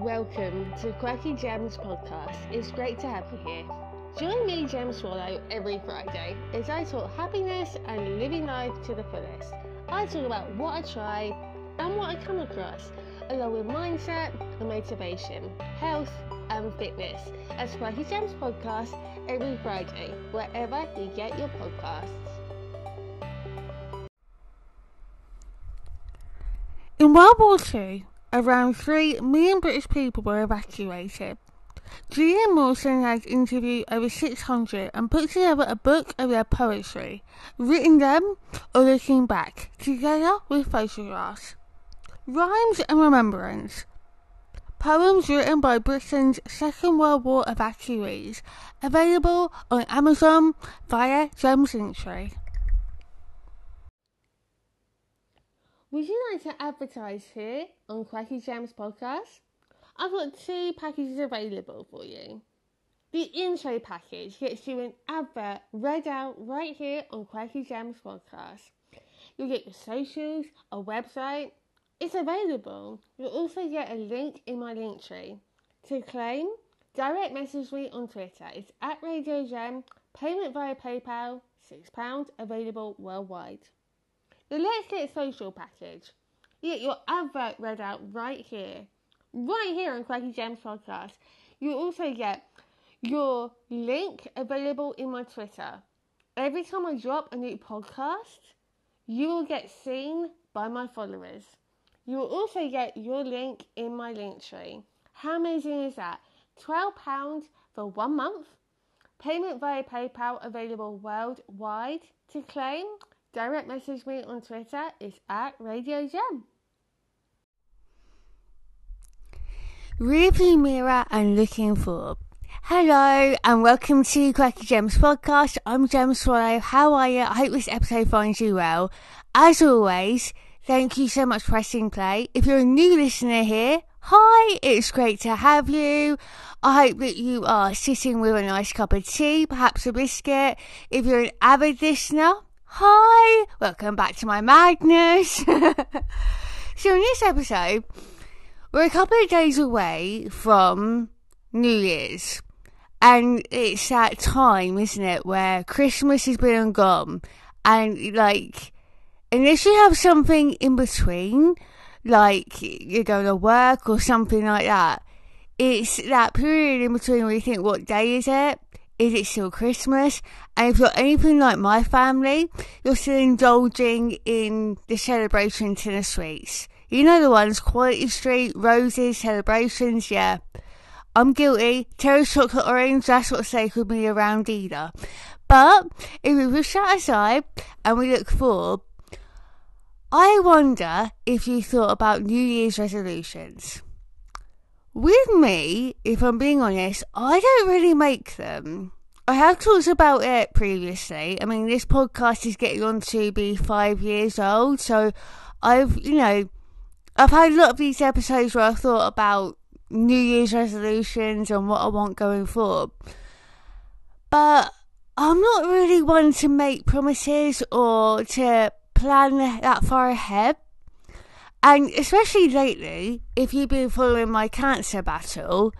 Welcome to Quirky Gems podcast. It's great to have you here. Join me, Gem Swallow, every Friday as I talk happiness and living life to the fullest. I talk about what I try and what I come across, along with mindset and motivation, health and fitness. As Quirky Gems podcast every Friday, wherever you get your podcasts. In World War II, around 3 million British people were evacuated. Julian Mawson has interviewed over 600 and put together a book of their poetry, written them or looking back, together with photographs. Rhymes and Remembrance. Poems written by Britain's Second World War evacuees, available on Amazon via Gems Linktree. Would you like to advertise here on Quirky Gems podcast? I've got two packages available for you. The intro package gets you an advert read out right here on Quirky Gems podcast. You'll get your socials, a website. It's available. You'll also get a link in my link tree. To claim, direct message me on Twitter. It's at Radio Gem, payment via PayPal, £6, available worldwide. The Let's Get Social package. You get your advert read out right here. Right here on Quirky Gems podcast. You also get your link available in my Twitter. Every time I drop a new podcast, you will get seen by my followers. You will also get your link in my link tree. How amazing is that? £12 for one month. Payment via PayPal available worldwide. To claim, direct message me on Twitter. It's at Radio Gem. Rearview mirror and looking for. Hello and welcome to Quirky Gems podcast. I'm Gem Swallow. How are you? I hope this episode finds you well. As always, thank you so much for pressing play. If you're a new listener here, hi, it's great to have you. I hope that you are sitting with a nice cup of tea, perhaps a biscuit. If you're an avid listener, hi, welcome back to my madness. so in this episode, we're a couple of days away from New Year's. And it's that time, isn't it, where Christmas has been and gone. And, like, unless you have something in between, like you're going to work or something like that, it's that period in between where you think, what day is it? Is it still Christmas? And if you're anything like my family, you're still indulging in the celebrations in the sweets. You know the ones, Quality Street, Roses, Celebrations, yeah. I'm guilty. Terry's chocolate orange, that's what stayed with me around either. But if we push that aside and we look forward, I wonder if you thought about New Year's resolutions. With me, if I'm being honest, I don't really make them. I have talked about it previously. I mean, this podcast is getting on to be five years old, so I've, you know, I've had a lot of these episodes where I've thought about New Year's resolutions and what I want going forward. But I'm not really one to make promises or to plan that far ahead. And especially lately, if you've been following my cancer battle,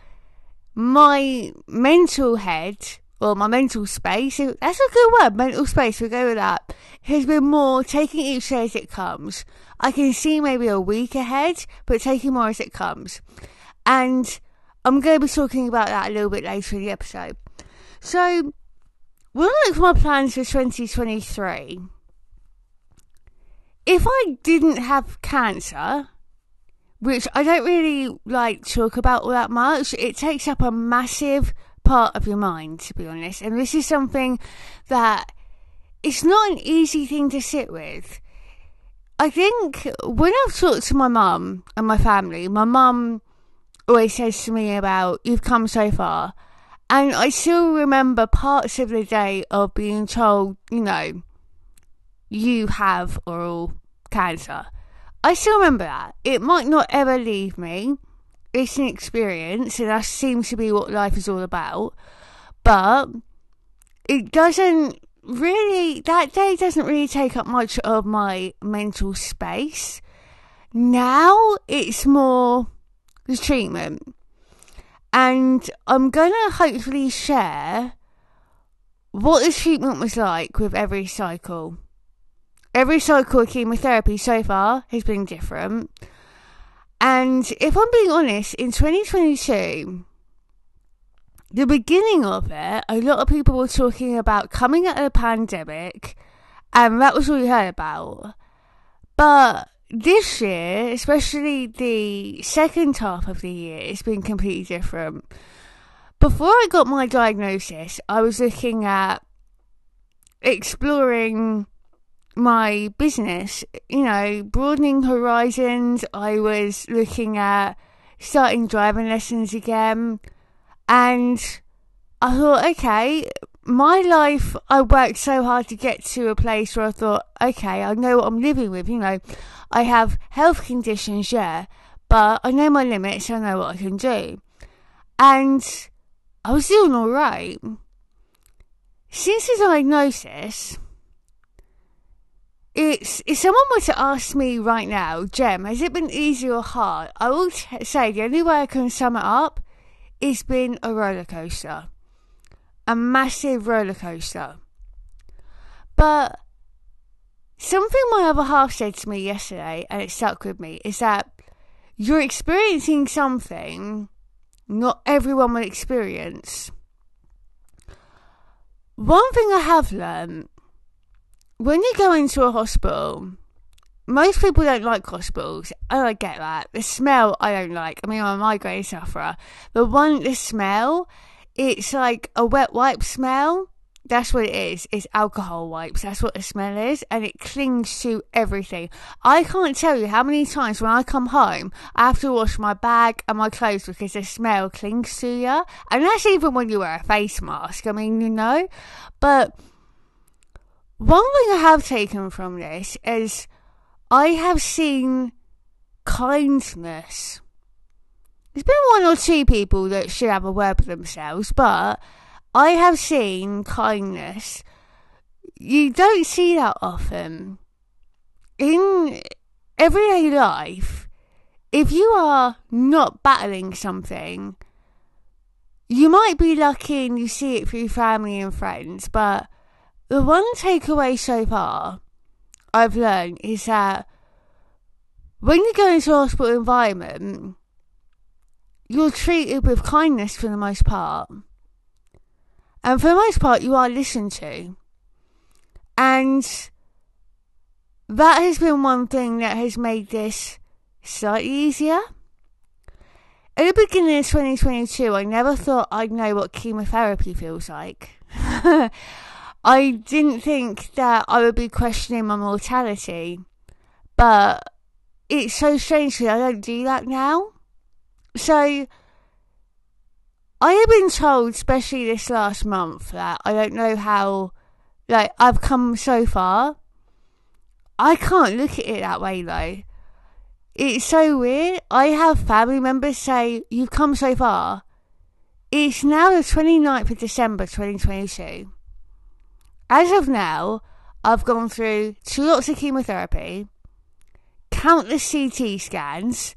my mental head or my mental space, that's a good word, mental space, we'll go with that, has been more taking each day as it comes. I can see maybe a week ahead, but taking more as it comes. And I'm going to be talking about that a little bit later in the episode. So, I look at my plans for 2023, if I didn't have cancer, which I don't really like talk about all that much, it takes up a massive part of your mind, to be honest. And this is something that it's not an easy thing to sit with. I think when I've talked to my mum and my family, my mum always says to me about, you've come so far. And I still remember parts of the day of being told, you know, you have oral cancer. I still remember that. It might not ever leave me. It's an experience, and that seems to be what life is all about. But it doesn't really, that day doesn't really take up much of my mental space. Now it's more the treatment. And I'm going to hopefully share what the treatment was like with every cycle. Every cycle of chemotherapy so far has been different. And if I'm being honest, in 2022, the beginning of it, a lot of people were talking about coming out of the pandemic, and that was all you heard about. But this year, especially the second half of the year, it's been completely different. Before I got my diagnosis, I was looking at exploring my business, you know, broadening horizons. I was looking at starting driving lessons again. And I thought, okay, my life, I worked so hard to get to a place where I thought, okay, I know what I'm living with. You know, I have health conditions, yeah, but I know my limits, I know what I can do. And I was doing all right. Since the diagnosis, it's if someone were to ask me right now, Gem, has it been easy or hard? I will t- say the only way I can sum it up it's been a roller coaster, a massive roller coaster. But something my other half said to me yesterday, and it stuck with me, is that you're experiencing something not everyone will experience. One thing I have learned when you go into a hospital, most people don't like hospitals. Oh, I get that. The smell, I don't like. I mean, I'm a migraine sufferer. But one, the smell, it's like a wet wipe smell. That's what it is. It's alcohol wipes. That's what the smell is. And it clings to everything. I can't tell you how many times when I come home, I have to wash my bag and my clothes because the smell clings to you. And that's even when you wear a face mask. I mean, you know. But one thing I have taken from this is I have seen kindness. There's been one or two people that should have a word for themselves, but I have seen kindness. You don't see that often. In everyday life, if you are not battling something, you might be lucky and you see it through family and friends, but the one takeaway so far I've learned is that when you go into a hospital environment, you're treated with kindness for the most part. And for the most part, you are listened to. And that has been one thing that has made this slightly easier. At the beginning of 2022, I never thought I'd know what chemotherapy feels like. I didn't think that I would be questioning my mortality, but it's so strange that I don't do that now. So, I have been told, especially this last month, that I don't know how, like, I've come so far. I can't look at it that way though. It's so weird. I have family members say, You've come so far. It's now the 29th of December 2022 as of now, I've gone through two lots of chemotherapy, countless CT scans.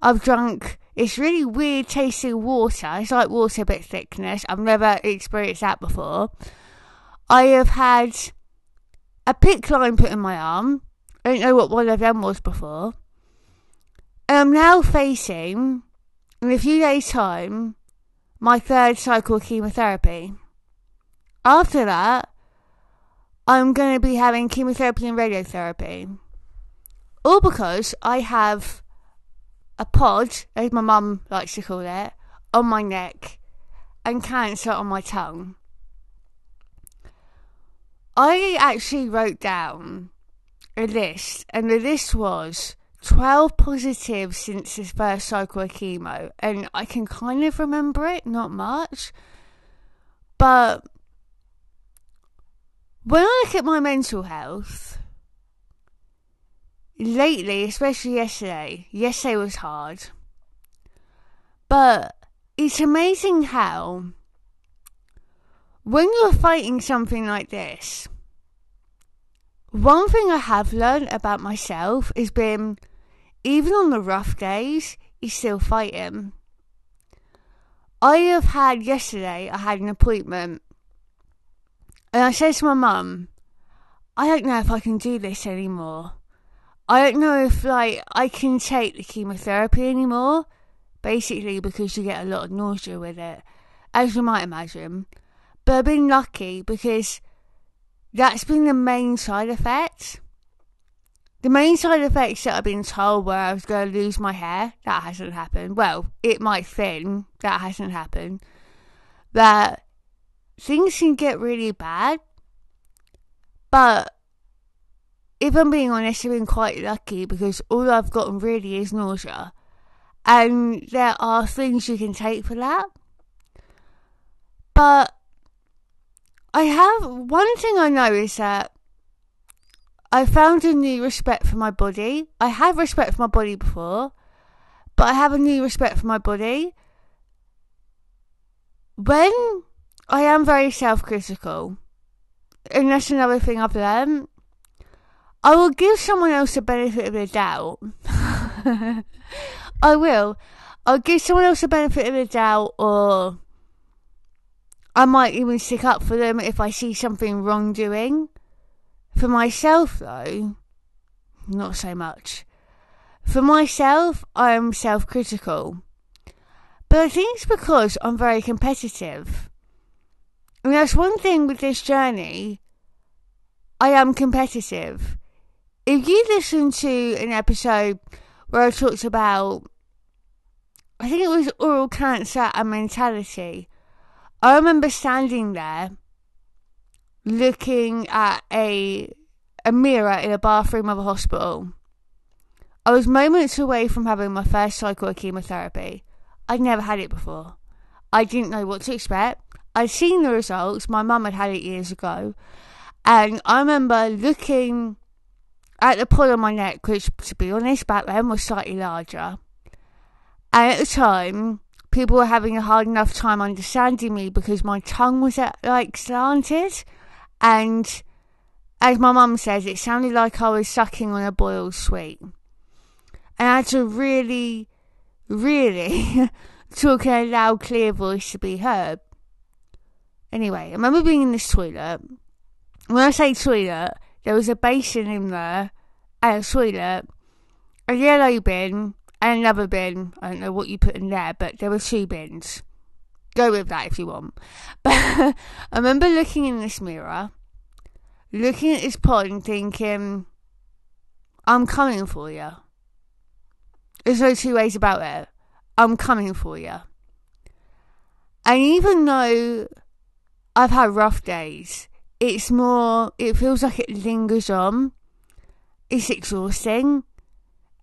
I've drunk this really weird tasting water. It's like water, a bit thickness. I've never experienced that before. I have had a PICC line put in my arm. I don't know what one of them was before. And I'm now facing, in a few days' time, my third cycle of chemotherapy. After that, I'm going to be having chemotherapy and radiotherapy. All because I have a pod, as my mum likes to call it, on my neck and cancer on my tongue. I actually wrote down a list, and the list was 12 positives since this first cycle of chemo, and I can kind of remember it, not much. But when I look at my mental health, lately, especially yesterday, yesterday was hard. But it's amazing how, when you're fighting something like this, one thing I have learned about myself is being, even on the rough days, is still fighting. I have had yesterday, I had an appointment, and I said to my mum, I don't know if I can do this anymore. I don't know if like I can take the chemotherapy anymore. Basically, because you get a lot of nausea with it, as you might imagine. But I've been lucky because that's been the main side effect. The main side effects that I've been told where I was going to lose my hair, that hasn't happened. Well, it might thin, that hasn't happened. That things can get really bad. But if I'm being honest, I've been quite lucky because all I've gotten really is nausea. And there are things you can take for that. But I have one thing I know is that I found a new respect for my body. I had respect for my body before, but I have a new respect for my body. When I am very self critical, and that's another thing I've learned, I will give someone else the benefit of the doubt. I will. I'll give someone else the benefit of the doubt, or I might even stick up for them if I see something wrong doing. For myself, though, not so much. For myself, I am self critical. But I think it's because I'm very competitive. And that's one thing with this journey. I am competitive. If you listen to an episode where I talked about, I think it was oral cancer and mentality, I remember standing there looking at a a mirror in a bathroom of a hospital. I was moments away from having my first cycle of chemotherapy. I'd never had it before. I didn't know what to expect. I'd seen the results. My mum had had it years ago. And I remember looking at the pull on my neck, which, to be honest, back then was slightly larger. And at the time, people were having a hard enough time understanding me because my tongue was at, like slanted and as my mum says, it sounded like I was sucking on a boiled sweet. And I had to really, really talk in a loud, clear voice to be heard. Anyway, I remember being in this toilet. When I say toilet, there was a basin in there, and a toilet, a yellow bin, and another bin. I don't know what you put in there, but there were two bins. Go with that if you want. But I remember looking in this mirror, looking at this pod and thinking, I'm coming for you. There's no two ways about it. I'm coming for you. And even though I've had rough days, it's more, it feels like it lingers on. It's exhausting.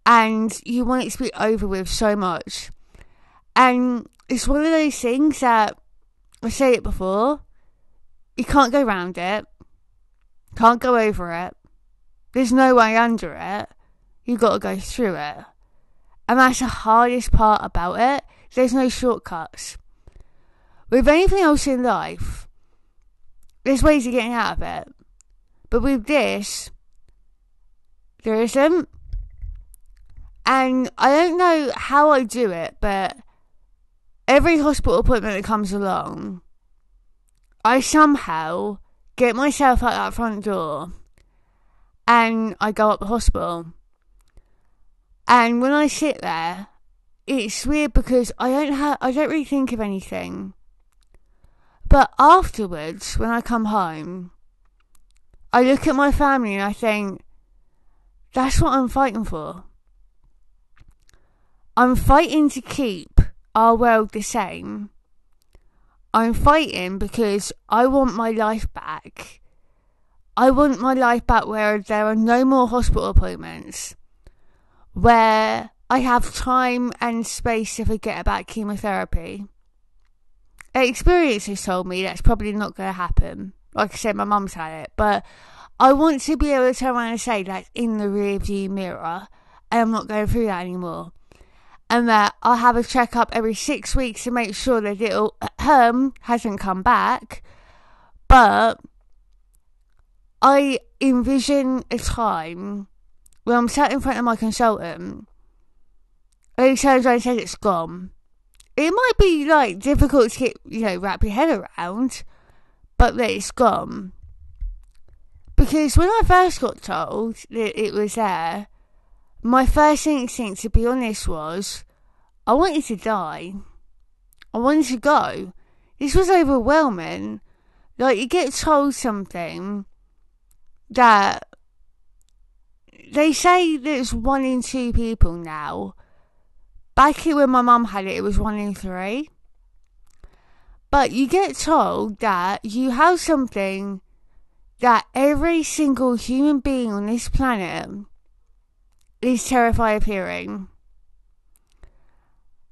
And you want it to be over with so much. And it's one of those things that I say it before. You can't go around it. Can't go over it. There's no way under it. You've got to go through it. And that's the hardest part about it. There's no shortcuts. With anything else in life, there's ways of getting out of it. But with this, there isn't. And I don't know how I do it, but every hospital appointment that comes along, I somehow get myself out that front door and I go up the hospital. And when I sit there, it's weird because I don't have I don't really think of anything. But afterwards, when I come home, I look at my family and I think, that's what I'm fighting for. I'm fighting to keep our world the same. I'm fighting because I want my life back. I want my life back where there are no more hospital appointments, where I have time and space to forget about chemotherapy. Experience has told me that's probably not going to happen. Like I said, my mum's had it, but I want to be able to turn around and say that's in the rearview mirror, and I'm not going through that anymore and that I'll have a checkup every six weeks to make sure that little um hasn't come back. But I envision a time when I'm sat in front of my consultant and he turns around and says it's gone. It might be like difficult to get, you know, wrap your head around, but that it's gone. Because when I first got told that it was there, my first instinct, to be honest, was I wanted to die. I wanted to go. This was overwhelming. Like, you get told something that they say there's one in two people now. Back when my mum had it, it was one in three. But you get told that you have something that every single human being on this planet is terrified of hearing.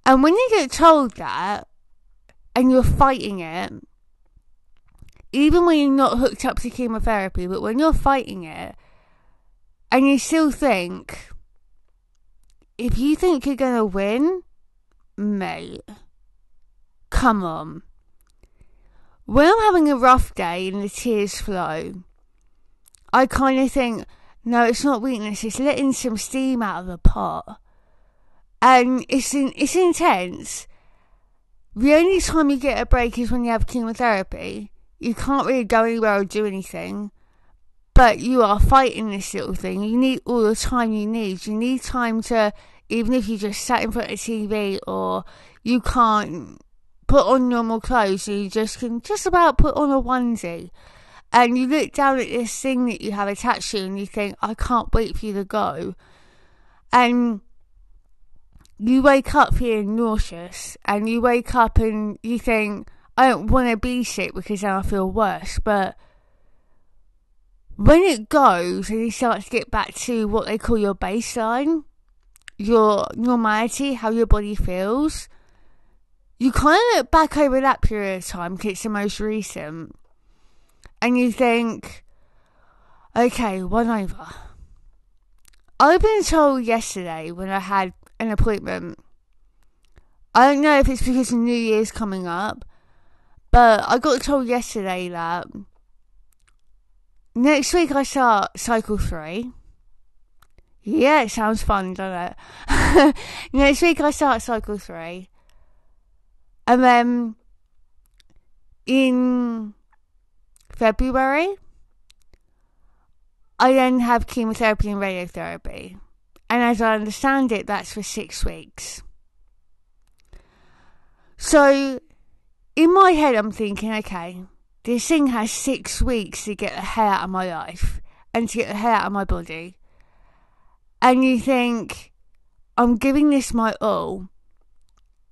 And when you get told that and you're fighting it, even when you're not hooked up to chemotherapy, but when you're fighting it, and you still think, if you think you're going to win, mate, come on. When I'm having a rough day and the tears flow, I kind of think, no, it's not weakness, it's letting some steam out of the pot. And it's, in, it's intense. The only time you get a break is when you have chemotherapy. You can't really go anywhere or do anything. But you are fighting this little thing. You need all the time you need. You need time to, even if you just sat in front of TV or you can't put on normal clothes, you just can just about put on a onesie. And you look down at this thing that you have attached to and you think, I can't wait for you to go. And you wake up feeling nauseous and you wake up and you think, I don't want to be sick because then I feel worse. But when it goes and you start to get back to what they call your baseline, your normality, how your body feels, you kind of look back over that period of time because it's the most recent, and you think, okay, one over. I've been told yesterday when I had an appointment. I don't know if it's because New Year's coming up, but I got told yesterday that next week I start cycle three. Yeah, it sounds fun, doesn't it? next week I start cycle three. And then in February, I then have chemotherapy and radiotherapy. And as I understand it, that's for six weeks. So, in my head, I'm thinking, okay, this thing has six weeks to get the hair out of my life and to get the hair out of my body. And you think, I'm giving this my all.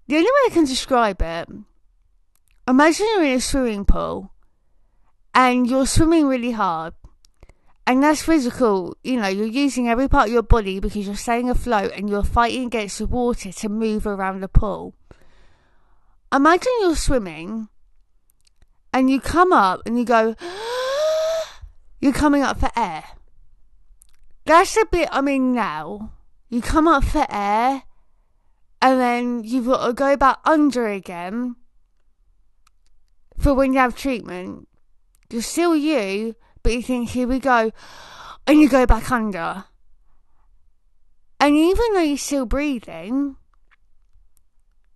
The only way I can describe it, imagine you're in a swimming pool and you're swimming really hard. And that's physical, you know, you're using every part of your body because you're staying afloat and you're fighting against the water to move around the pool. Imagine you're swimming and you come up and you go, you're coming up for air. That's a bit, I mean, now. You come up for air and then you've got to go back under again for when you have treatment. You're still you, but you think, here we go, and you go back under. And even though you're still breathing,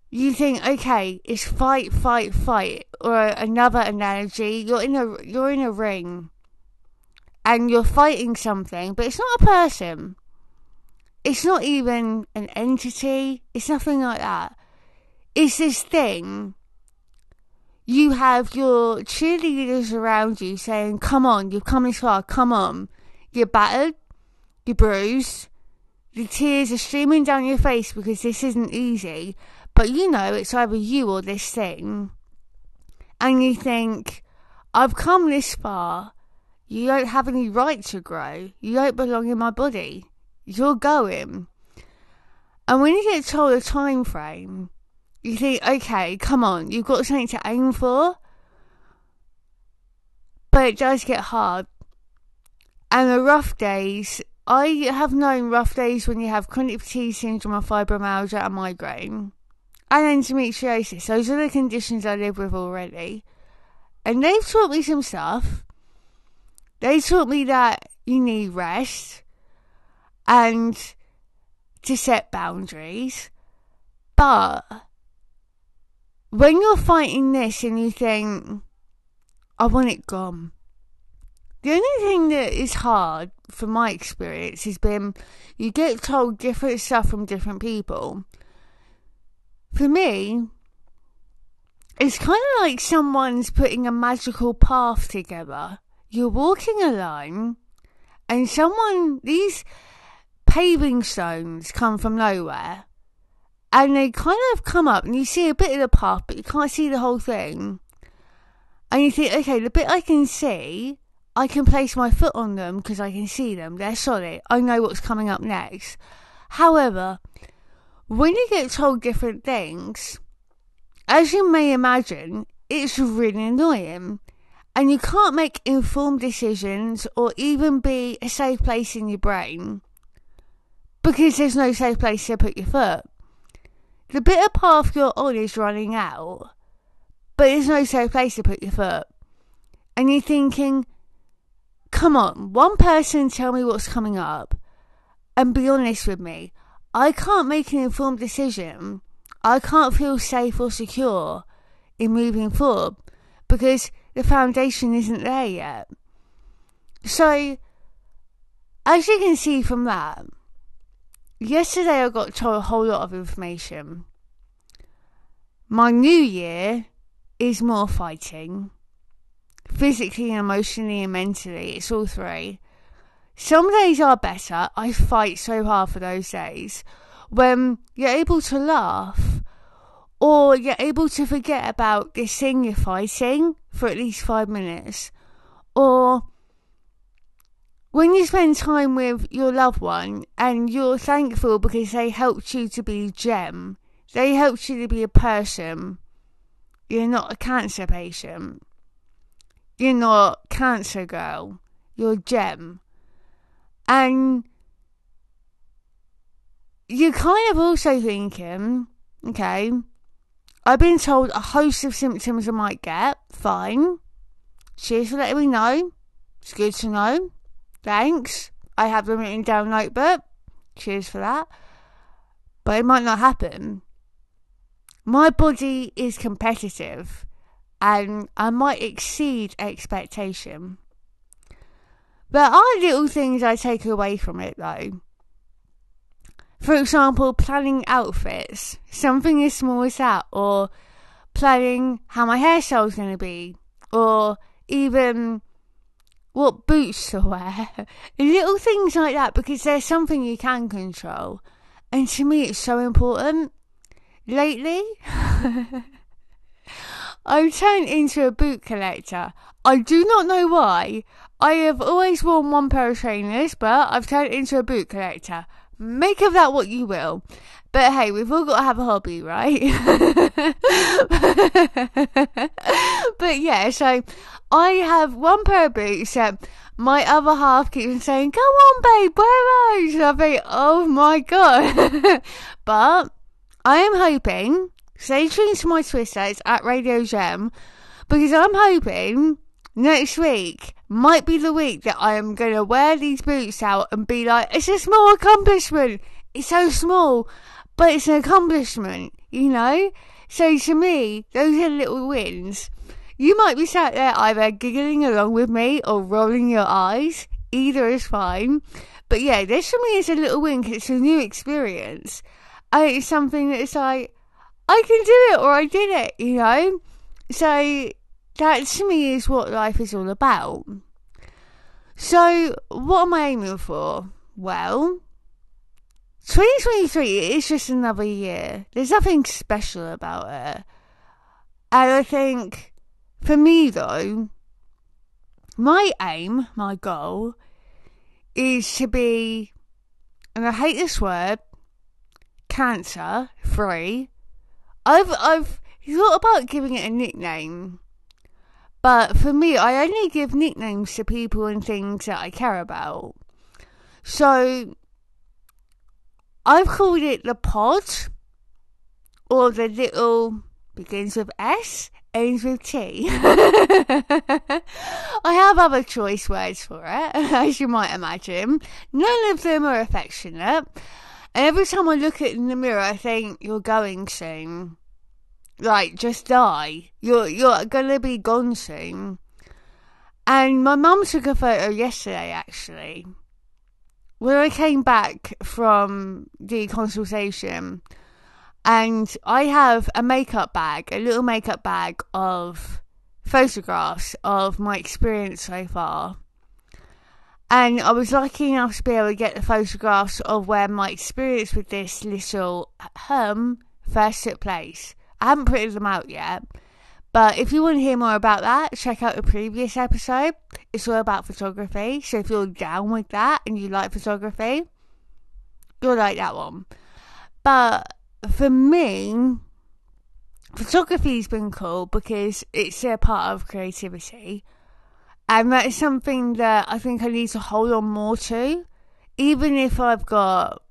you think, okay, it's fight, fight, fight, or another analogy. You're in a you're in a ring, and you're fighting something, but it's not a person. It's not even an entity. It's nothing like that. It's this thing. You have your cheerleaders around you saying, Come on, you've come this far, come on. You're battered, you're bruised, the tears are streaming down your face because this isn't easy. But you know it's either you or this thing. And you think, I've come this far. You don't have any right to grow. You don't belong in my body you're going. And when you get told a time frame, you think, okay, come on, you've got something to aim for. But it does get hard. And the rough days, I have known rough days when you have chronic fatigue syndrome or fibromyalgia and migraine. And endometriosis. Those are the conditions I live with already. And they've taught me some stuff. They taught me that you need rest and to set boundaries. But when you're fighting this and you think, I want it gone. The only thing that is hard, from my experience, has been you get told different stuff from different people. For me, it's kind of like someone's putting a magical path together. You're walking along, and someone, these paving stones come from nowhere, and they kind of come up, and you see a bit of the path, but you can't see the whole thing. And you think, okay, the bit I can see, I can place my foot on them because I can see them. They're solid. I know what's coming up next. However, when you get told different things, as you may imagine, it's really annoying. And you can't make informed decisions or even be a safe place in your brain because there's no safe place to put your foot. The bit of path you're on is running out but there's no safe place to put your foot. And you're thinking, come on, one person tell me what's coming up and be honest with me. I can't make an informed decision. I can't feel safe or secure in moving forward because the foundation isn't there yet. So, as you can see from that, yesterday I got told a whole lot of information. My new year is more fighting. Physically, emotionally, and mentally. It's all three. Some days are better. I fight so hard for those days when you're able to laugh or you're able to forget about this thing you're fighting for at least five minutes. Or when you spend time with your loved one and you're thankful because they helped you to be a gem, they helped you to be a person you're not a cancer patient. You're not cancer girl. You're a gem. And you're kind of also thinking, okay, I've been told a host of symptoms I might get. Fine. Cheers for letting me know. It's good to know. Thanks. I have them written down notebook. Cheers for that. But it might not happen my body is competitive and I might exceed expectation. There are little things I take away from it though. For example, planning outfits, something as small as that, or planning how my hairstyle is going to be, or even what boots to wear. little things like that because there's something you can control. And to me, it's so important. Lately, I've turned into a boot collector. I do not know why. I have always worn one pair of trainers, but I've turned into a boot collector. Make of that what you will. But hey, we've all got to have a hobby, right? but yeah, so I have one pair of boots that my other half keeps saying, Come on, babe, wear those. And I think, Oh my god. but I am hoping, stay tuned to my Twitter, it's at Radio Gem, because I'm hoping next week might be the week that I am going to wear these boots out and be like, it's a small accomplishment. It's so small, but it's an accomplishment, you know? So to me, those are little wins. You might be sat there either giggling along with me or rolling your eyes. Either is fine. But yeah, this for me is a little win because it's a new experience. I, it's something that's like, I can do it or I did it, you know? So that to me is what life is all about. So, what am I aiming for? Well, 2023 is just another year. There's nothing special about it. And I think, for me though, my aim, my goal, is to be, and I hate this word, cancer free. I've I've thought about giving it a nickname. But for me, I only give nicknames to people and things that I care about. So I've called it the pod or the little begins with S, ends with T. I have other choice words for it, as you might imagine. None of them are affectionate. And every time I look at it in the mirror, I think, you're going soon. Like, just die. You're, you're gonna be gone soon. And my mum took a photo yesterday, actually. When I came back from the consultation, and I have a makeup bag, a little makeup bag of photographs of my experience so far. And I was lucky enough to be able to get the photographs of where my experience with this little hum first took place. I haven't printed them out yet, but if you want to hear more about that, check out the previous episode. It's all about photography, so if you're down with that and you like photography, you'll like that one. But for me, photography's been cool because it's a part of creativity. And that is something that I think I need to hold on more to. Even if I've got,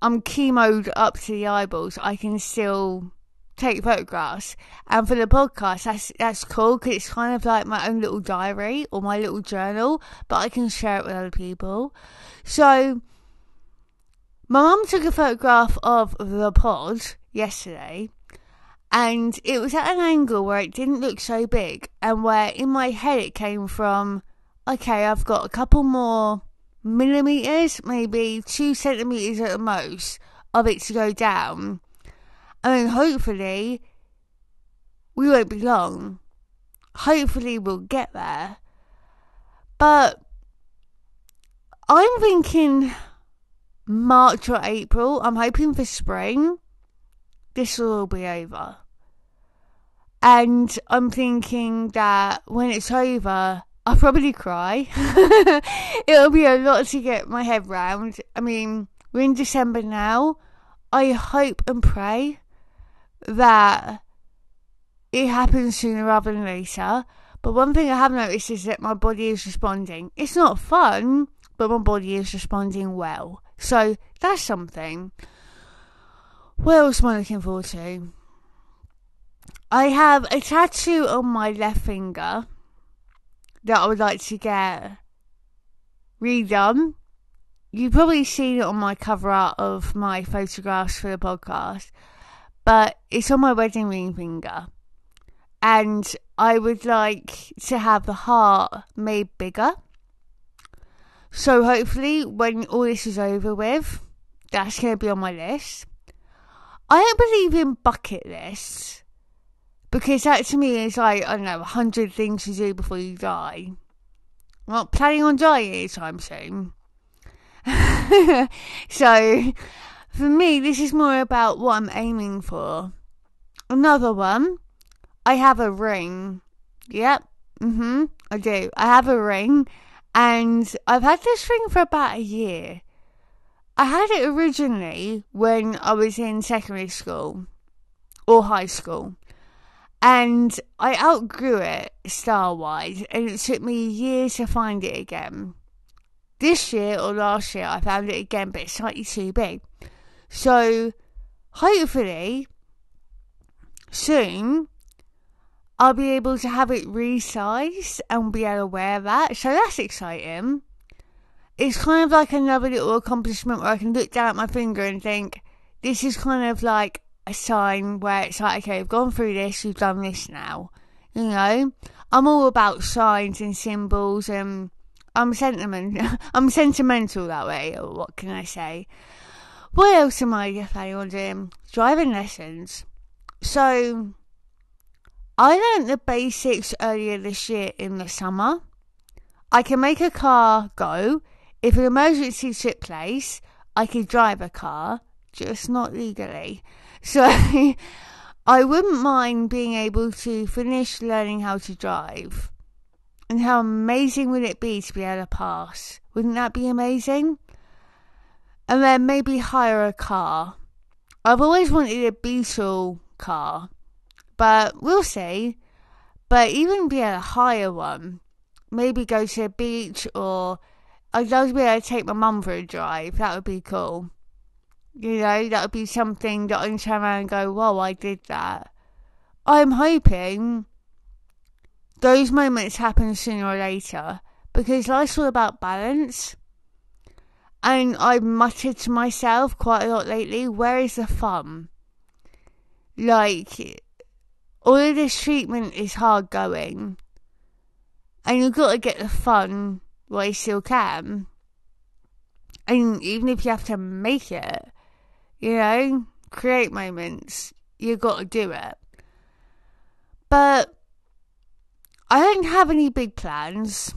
I'm chemoed up to the eyeballs, I can still take photographs. And for the podcast, that's that's cool because it's kind of like my own little diary or my little journal, but I can share it with other people. So my mum took a photograph of the pod yesterday, and it was at an angle where it didn't look so big, and where in my head it came from. Okay, I've got a couple more millimeters, maybe two centimeters at the most, of it to go down. I mean, hopefully, we won't be long. Hopefully, we'll get there. But I'm thinking March or April. I'm hoping for spring. This will all be over. And I'm thinking that when it's over, I'll probably cry. It'll be a lot to get my head round. I mean, we're in December now. I hope and pray that it happens sooner rather than later. But one thing I have noticed is that my body is responding. It's not fun, but my body is responding well. So that's something. What else am I looking forward to? I have a tattoo on my left finger that I would like to get redone. You've probably seen it on my cover art of my photographs for the podcast, but it's on my wedding ring finger. And I would like to have the heart made bigger so hopefully, when all this is over with, that's going to be on my list. I don't believe in bucket lists because that to me is like, I don't know, a hundred things to do before you die. I'm not planning on dying anytime soon. so, for me, this is more about what I'm aiming for. Another one, I have a ring. Yep, mm hmm, I do. I have a ring and I've had this ring for about a year. I had it originally when I was in secondary school or high school. And I outgrew it style wise, and it took me years to find it again. This year or last year, I found it again, but it's slightly too big. So, hopefully, soon, I'll be able to have it resized and be able to wear that. So that's exciting. It's kind of like another little accomplishment where I can look down at my finger and think, this is kind of like a sign where it's like, okay, we've gone through this, we've done this now. You know? I'm all about signs and symbols and I'm sentiment I'm sentimental that way, what can I say? What else am I planning on doing? Driving lessons. So I learned the basics earlier this year in the summer. I can make a car go. If an emergency took place, I could drive a car, just not legally. So I wouldn't mind being able to finish learning how to drive. And how amazing would it be to be able to pass? Wouldn't that be amazing? And then maybe hire a car. I've always wanted a Beetle car but we'll see. But even be a higher one, maybe go to a beach or I'd love to be able to take my mum for a drive. That would be cool. You know, that would be something that I can turn around and go, whoa, I did that. I'm hoping those moments happen sooner or later because life's all about balance. And I've muttered to myself quite a lot lately, where is the fun? Like, all of this treatment is hard going. And you've got to get the fun while you still can. And even if you have to make it, you know, create moments, you've got to do it. But I don't have any big plans.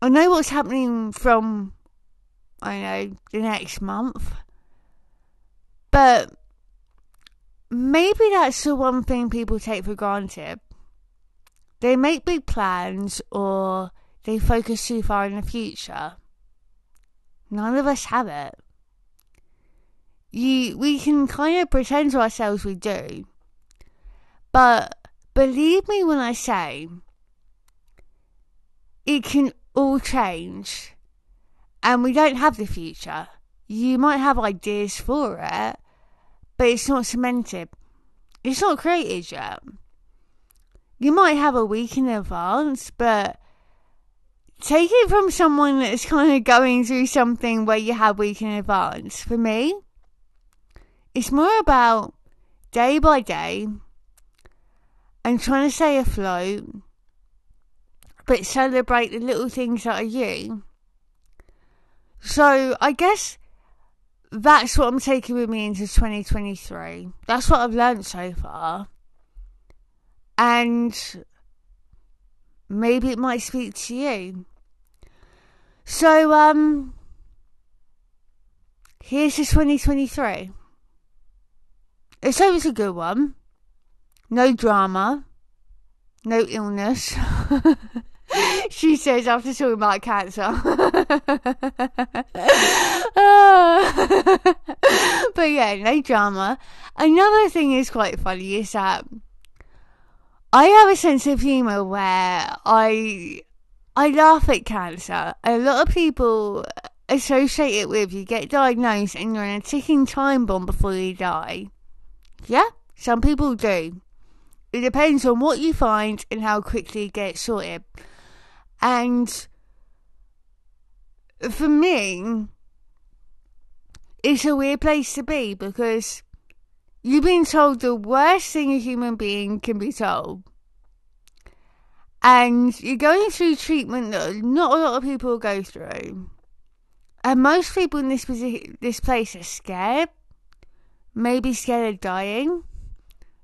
I know what's happening from, I know, the next month. But maybe that's the one thing people take for granted. They make big plans or they focus too far in the future. None of us have it. You, we can kind of pretend to ourselves we do. But believe me when I say it can all change. And we don't have the future. You might have ideas for it, but it's not cemented. It's not created yet. You might have a week in advance, but take it from someone that's kind of going through something where you have week in advance. For me, it's more about day by day and trying to stay afloat, but celebrate the little things that are you. So I guess that's what I'm taking with me into 2023. That's what I've learned so far. And maybe it might speak to you. So, um, here's the 2023. It's always a good one. No drama. No illness. she says after talking about cancer. but yeah, no drama. Another thing is quite funny is that I have a sense of humour where I I laugh at cancer. A lot of people associate it with you get diagnosed and you're in a ticking time bomb before you die. Yeah, some people do. It depends on what you find and how quickly you get sorted. And for me, it's a weird place to be because you've been told the worst thing a human being can be told. And you're going through treatment that not a lot of people go through. And most people in this this place are scared. Maybe scared of dying.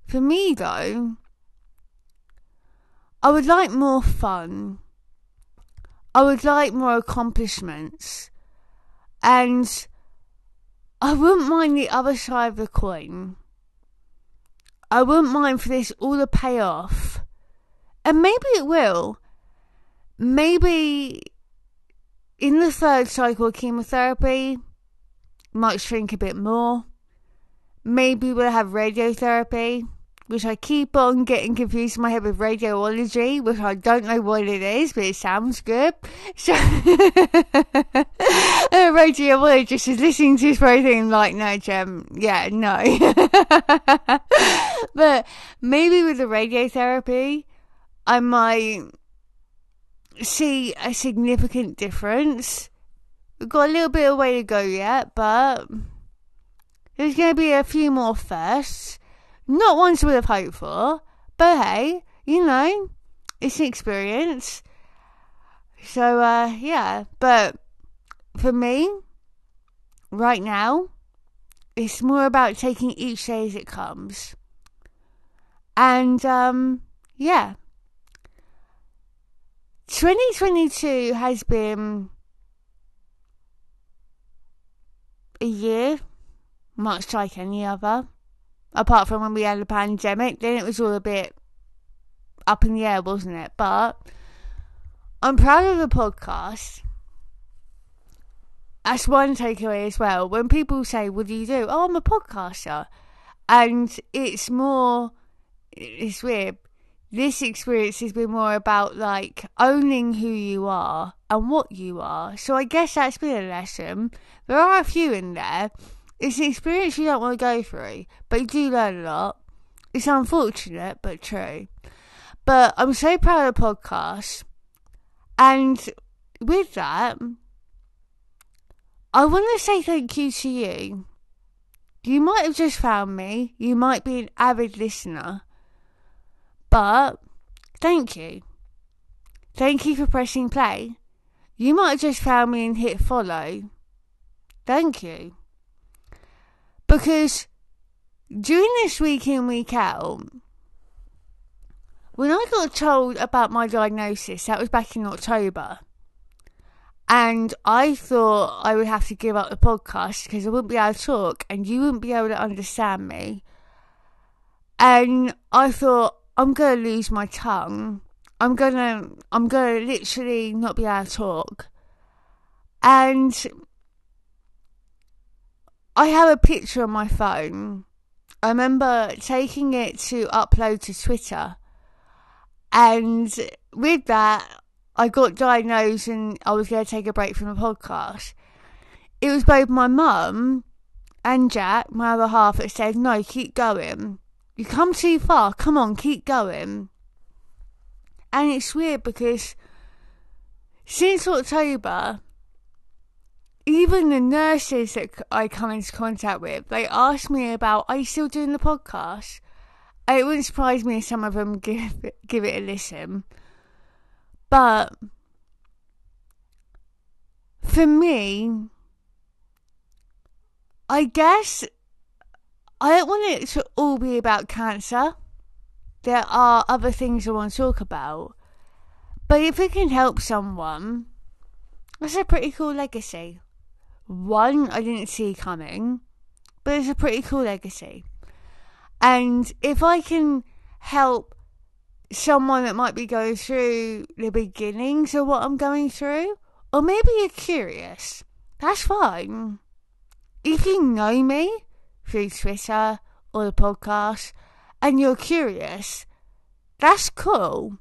For me though, I would like more fun. I would like more accomplishments. And I wouldn't mind the other side of the coin. I wouldn't mind for this all to pay off. And maybe it will. Maybe in the third cycle of chemotherapy, might shrink a bit more. Maybe we'll have radiotherapy which I keep on getting confused in my head with radiology, which I don't know what it is, but it sounds good. So, a radiologist is listening to this thing like, no, Gem, yeah, no. but maybe with the radiotherapy, I might see a significant difference. We've got a little bit of way to go yet, but there's going to be a few more firsts. Not ones we have hoped for, but hey, you know, it's an experience. So, uh, yeah, but for me, right now, it's more about taking each day as it comes. And, um, yeah. 2022 has been a year, much like any other apart from when we had the pandemic, then it was all a bit up in the air, wasn't it? But I'm proud of the podcast. That's one takeaway as well. When people say, What do you do? Oh, I'm a podcaster. And it's more, it's weird. This experience has been more about like owning who you are and what you are. So I guess that's been a lesson. There are a few in there it's an experience you don't want to go through, but you do learn a lot. It's unfortunate, but true. But I'm so proud of the podcast. And with that, I want to say thank you to you. You might have just found me, you might be an avid listener, but thank you. Thank you for pressing play. You might have just found me and hit follow. Thank you. Because during this week in, week out, when I got told about my diagnosis, that was back in October, and I thought I would have to give up the podcast because I wouldn't be able to talk and you wouldn't be able to understand me. And I thought, I'm going to lose my tongue. I'm going to, I'm going to literally not be able to talk. And I have a picture on my phone. I remember taking it to upload to Twitter. And with that, I got diagnosed and I was going to take a break from the podcast. It was both my mum and Jack, my other half, that said, No, keep going. You come too far. Come on, keep going. And it's weird because since October, even the nurses that I come into contact with, they ask me about, are you still doing the podcast? it wouldn't surprise me if some of them give give it a listen. But for me, I guess I don't want it to all be about cancer. There are other things I want to talk about. But if it can help someone, that's a pretty cool legacy one I didn't see coming, but it's a pretty cool legacy. And if I can help someone that might be going through the beginnings of what I'm going through, or maybe you're curious, that's fine. If you know me through Twitter or the podcast and you're curious, that's cool.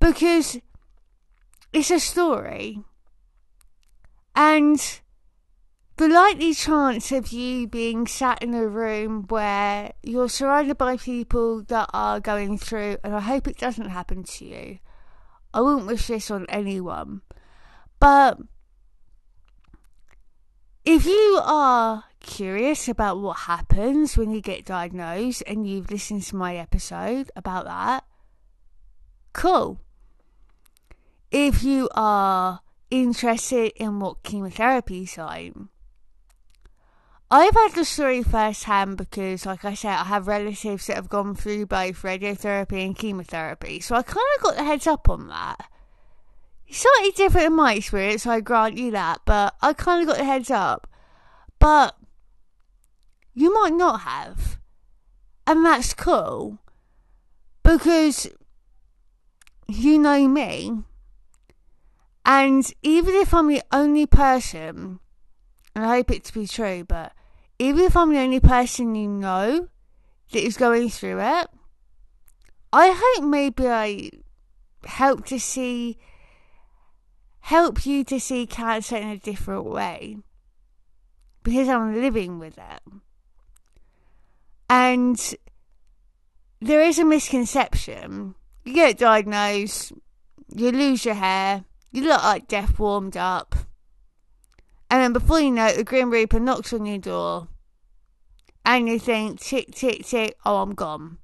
Because it's a story and the likely chance of you being sat in a room where you're surrounded by people that are going through, and I hope it doesn't happen to you. I wouldn't wish this on anyone. But if you are curious about what happens when you get diagnosed and you've listened to my episode about that, cool. If you are interested in what chemotherapy is like. I've had the story firsthand because, like I said, I have relatives that have gone through both radiotherapy and chemotherapy, so I kind of got the heads up on that. It's slightly different in my experience, I grant you that, but I kind of got the heads up. But you might not have, and that's cool because you know me and even if I'm the only person, and I hope it to be true, but even if I'm the only person you know that is going through it, I hope maybe I help to see, help you to see cancer in a different way because I'm living with it. And there is a misconception. You get diagnosed, you lose your hair, you look like death warmed up. And then before you know it, the Grim Reaper knocks on your door. And you think, tick, tick, tick, oh, I'm gone.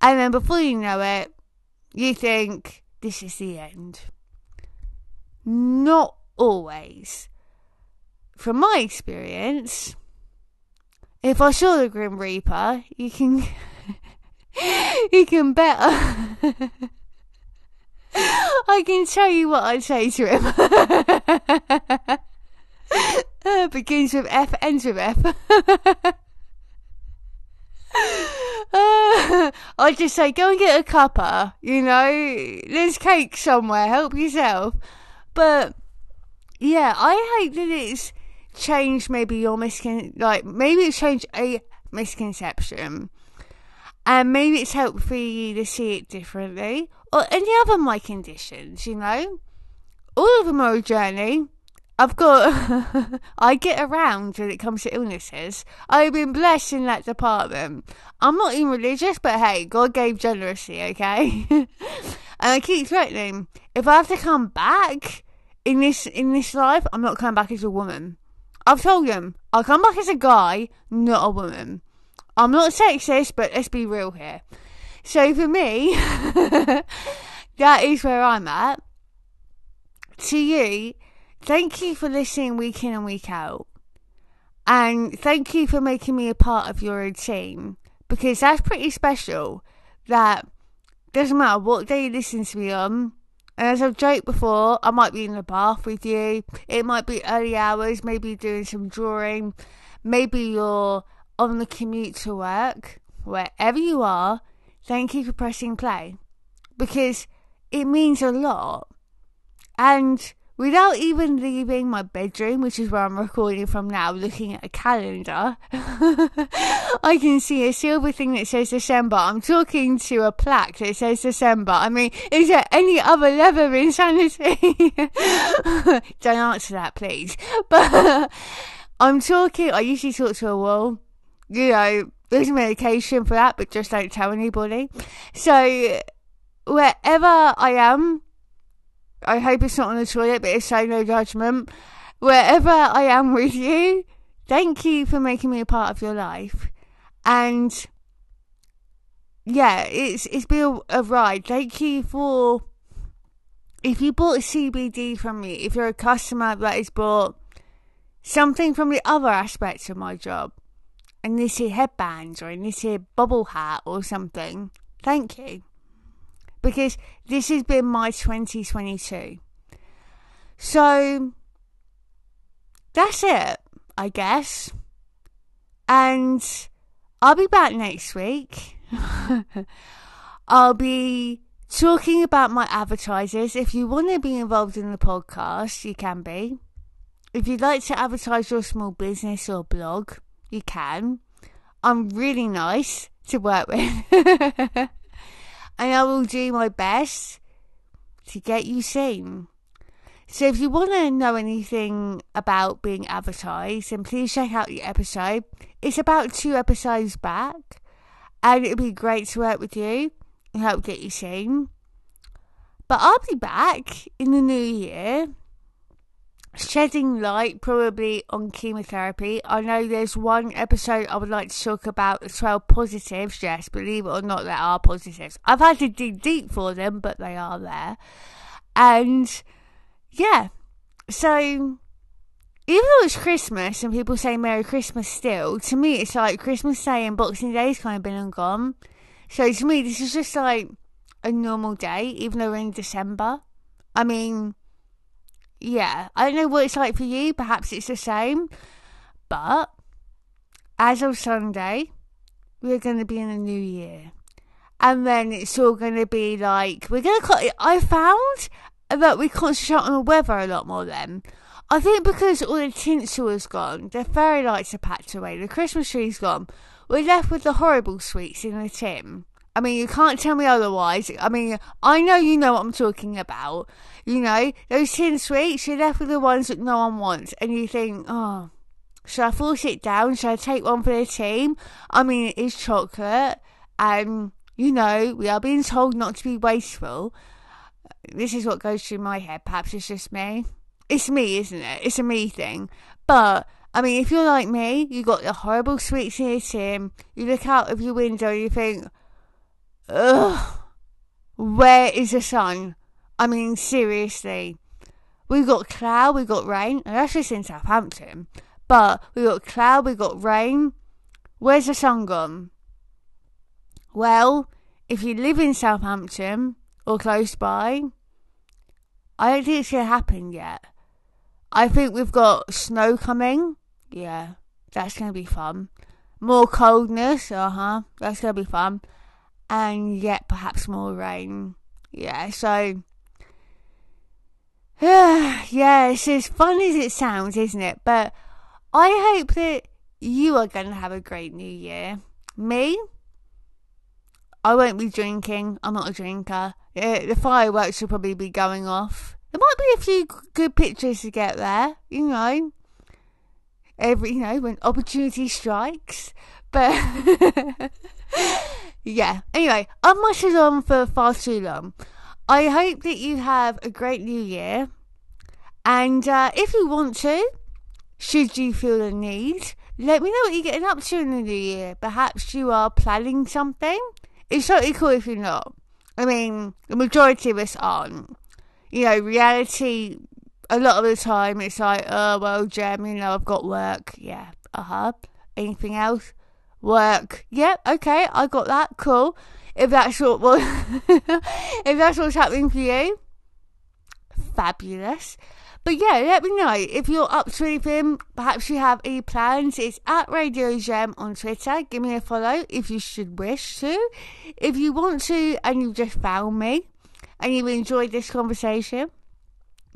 And then before you know it, you think, this is the end. Not always. From my experience, if I saw the Grim Reaper, you can. you can bet. I can tell you what I'd say to him. uh, begins with F, ends with F. uh, I'd just say, go and get a cuppa, you know, there's cake somewhere, help yourself. But, yeah, I hope that it's changed maybe your miscon, like, maybe it's changed a misconception. And maybe it's helped for you to see it differently or any other of my conditions, you know. All of them are a journey. I've got, I get around when it comes to illnesses. I've been blessed in that department. I'm not even religious, but hey, God gave generously, okay? and I keep threatening, if I have to come back in this in this life, I'm not coming back as a woman. I've told them I'll come back as a guy, not a woman. I'm not sexist, but let's be real here. So for me, that is where I'm at. To you, thank you for listening week in and week out. And thank you for making me a part of your routine because that's pretty special. That doesn't matter what day you listen to me on. And as I've joked before, I might be in the bath with you. It might be early hours, maybe doing some drawing. Maybe you're on the commute to work. Wherever you are, thank you for pressing play because it means a lot. And without even leaving my bedroom, which is where I'm recording from now, looking at a calendar, I can see a silver thing that says December. I'm talking to a plaque that says December. I mean, is there any other level of insanity? Don't answer that, please. But I'm talking, I usually talk to a wall. You know, there's medication for that, but just don't tell anybody. So, wherever I am, I hope it's not on the toilet, but if so, no judgment. Wherever I am with you, thank you for making me a part of your life. And yeah, it's it's been a, ride. Thank you for if you bought CBD from me, if you're a customer that has bought something from the other aspects of my job, and this here headbands or in this here bubble hat or something, thank you. Because this has been my 2022. So that's it, I guess. And I'll be back next week. I'll be talking about my advertisers. If you want to be involved in the podcast, you can be. If you'd like to advertise your small business or blog, you can. I'm really nice to work with. and I will do my best to get you seen. So if you want to know anything about being advertised, then please check out the episode. It's about two episodes back, and it'd be great to work with you and help get you seen. But I'll be back in the new year shedding light probably on chemotherapy. I know there's one episode I would like to talk about the 12 positives. Yes, believe it or not, there are positives. I've had to dig deep for them, but they are there. And yeah, so even though it's Christmas and people say Merry Christmas still, to me it's like Christmas Day and Boxing Day's kind of been and gone. So to me, this is just like a normal day, even though we're in December. I mean, yeah, I don't know what it's like for you. Perhaps it's the same. But as of Sunday, we're going to be in a new year. And then it's all going to be like, we're going to, I found that we concentrate on the weather a lot more then. I think because all the tinsel is gone, the fairy lights are packed away, the Christmas tree's gone, we're left with the horrible sweets in the tin. I mean, you can't tell me otherwise. I mean, I know you know what I'm talking about. You know, those tin sweets, you're left with the ones that no one wants. And you think, oh, should I force it down? Should I take one for the team? I mean, it is chocolate. And, you know, we are being told not to be wasteful. This is what goes through my head. Perhaps it's just me. It's me, isn't it? It's a me thing. But I mean, if you're like me, you got the horrible sweets in your tin. You look out of your window, and you think, Ugh. Where is the sun? I mean, seriously. We've got cloud, we've got rain, and that's just in Southampton. But we've got cloud, we've got rain. Where's the sun gone? Well, if you live in Southampton or close by, I don't think it's going to happen yet. I think we've got snow coming. Yeah, that's going to be fun. More coldness. Uh huh. That's going to be fun and yet perhaps more rain. Yeah, so yeah, it's as fun as it sounds, isn't it? But I hope that you are going to have a great new year. Me, I won't be drinking. I'm not a drinker. Uh, the fireworks will probably be going off. There might be a few good pictures to get there, you know. Every, you know, when opportunity strikes. But yeah. Anyway, I've mushed on for far too long. I hope that you have a great new year And uh, if you want to, should you feel the need, let me know what you're getting up to in the new year. Perhaps you are planning something. It's totally cool if you're not. I mean, the majority of us aren't. You know, reality, a lot of the time, it's like, oh, well, Gem, you know, I've got work. Yeah, uh huh. Anything else? Work. Yep, yeah, okay, I got that. Cool. If that's what, well, if that's what's happening for you, fabulous. But yeah, let me know if you're up to anything. Perhaps you have any plans. It's at Radio Gem on Twitter. Give me a follow if you should wish to. If you want to and you've just found me and you've enjoyed this conversation,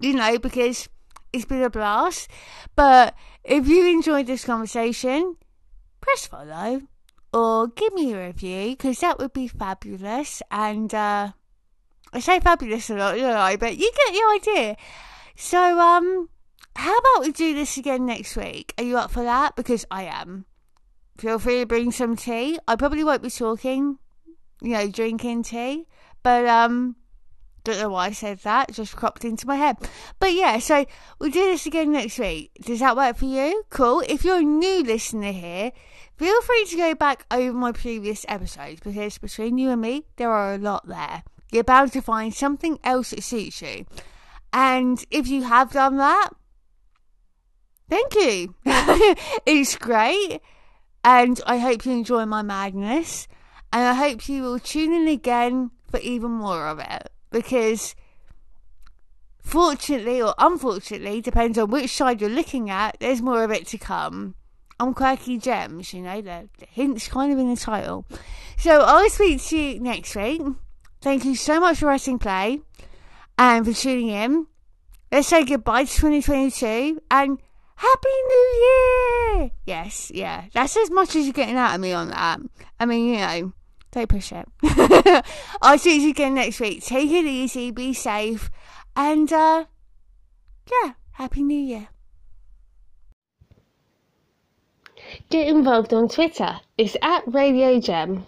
you know, because it's been a blast. But if you enjoyed this conversation, press follow or give me a review because that would be fabulous. And uh, I say fabulous a lot, don't I? But you get the idea. So, um, how about we do this again next week? Are you up for that? Because I am. Feel free to bring some tea. I probably won't be talking, you know, drinking tea, but um, don't know why I said that. Just cropped into my head. But yeah, so we'll do this again next week. Does that work for you? Cool. If you're a new listener here, feel free to go back over my previous episodes because between you and me, there are a lot there. You're bound to find something else that suits you. And if you have done that, thank you. it's great. And I hope you enjoy my madness. And I hope you will tune in again for even more of it. Because fortunately or unfortunately, depends on which side you're looking at, there's more of it to come. I'm quirky gems, you know, the, the hint's kind of in the title. So I'll speak to you next week. Thank you so much for writing play and for tuning in. Let's say goodbye to 2022 and Happy New Year! Yes, yeah, that's as much as you're getting out of me on that. I mean, you know, don't push it. I'll see you again next week. Take it easy, be safe, and uh, yeah, Happy New Year. Get involved on Twitter. It's at Radio Gem.